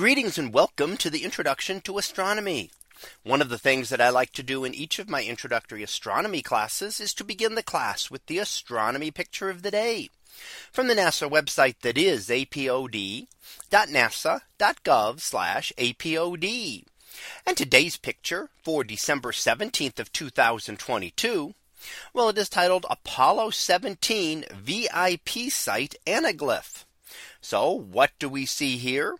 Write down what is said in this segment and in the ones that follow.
Greetings and welcome to the introduction to astronomy. One of the things that I like to do in each of my introductory astronomy classes is to begin the class with the astronomy picture of the day from the NASA website that is apod.nasa.gov apod. And today's picture for December 17th of 2022. Well, it is titled Apollo 17 VIP site anaglyph. So what do we see here?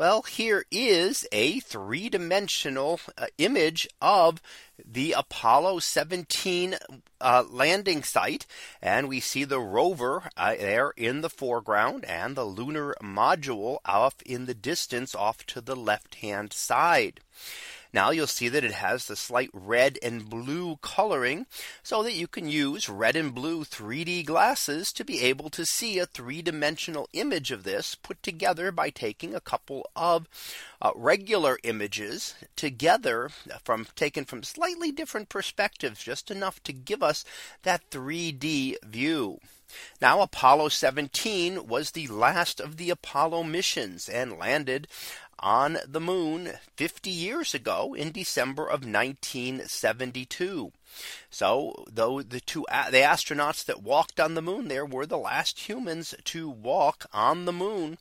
Well, here is a three dimensional uh, image of the Apollo 17 uh, landing site. And we see the rover uh, there in the foreground and the lunar module off in the distance off to the left hand side. Now you'll see that it has the slight red and blue coloring so that you can use red and blue 3D glasses to be able to see a three dimensional image of this put together by taking a couple of uh, regular images together from taken from slightly different perspectives, just enough to give us that 3D view. Now Apollo 17 was the last of the Apollo missions and landed on the moon 50 years ago in December of 1972. So though the two the astronauts that walked on the moon there were the last humans to walk on the moon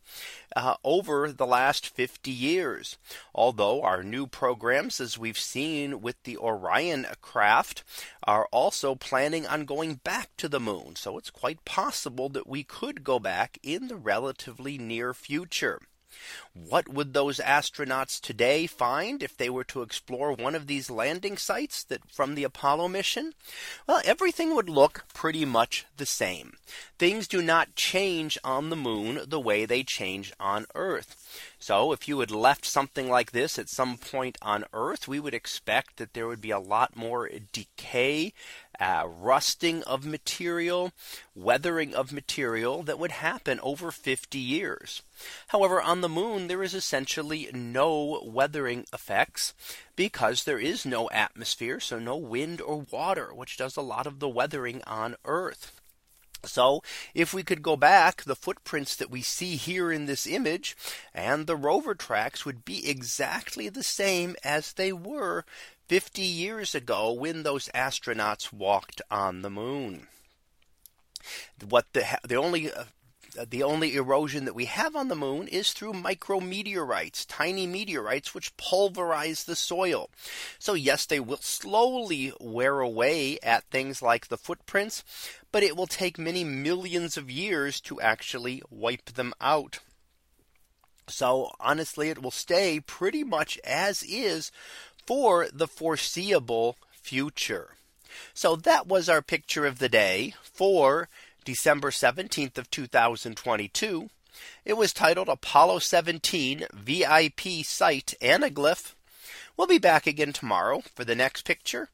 uh, over the last 50 years. Although our new programs as we've seen with the Orion craft are also planning on going back to the moon. So it's quite possible that we could go back in the relatively near future. What would those astronauts today find if they were to explore one of these landing sites that from the Apollo mission? Well, everything would look pretty much the same. Things do not change on the moon the way they change on Earth. So if you had left something like this at some point on Earth, we would expect that there would be a lot more decay uh, rusting of material, weathering of material that would happen over 50 years. However, on the moon, there is essentially no weathering effects because there is no atmosphere, so no wind or water, which does a lot of the weathering on Earth. So if we could go back, the footprints that we see here in this image and the rover tracks would be exactly the same as they were 50 years ago when those astronauts walked on the moon. What the the only uh, Uh, the only erosion that we have on the moon is through micrometeorites, tiny meteorites which pulverize the soil. So yes, they will slowly wear away at things like the footprints, but it will take many millions of years to actually wipe them out. So honestly, it will stay pretty much as is for the foreseeable future. So that was our picture of the day for December 17th of 2022. It was titled Apollo 17 VIP site anaglyph. We'll be back again tomorrow for the next picture.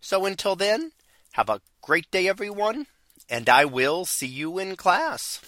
So until then, have a great day everyone, and I will see you in class.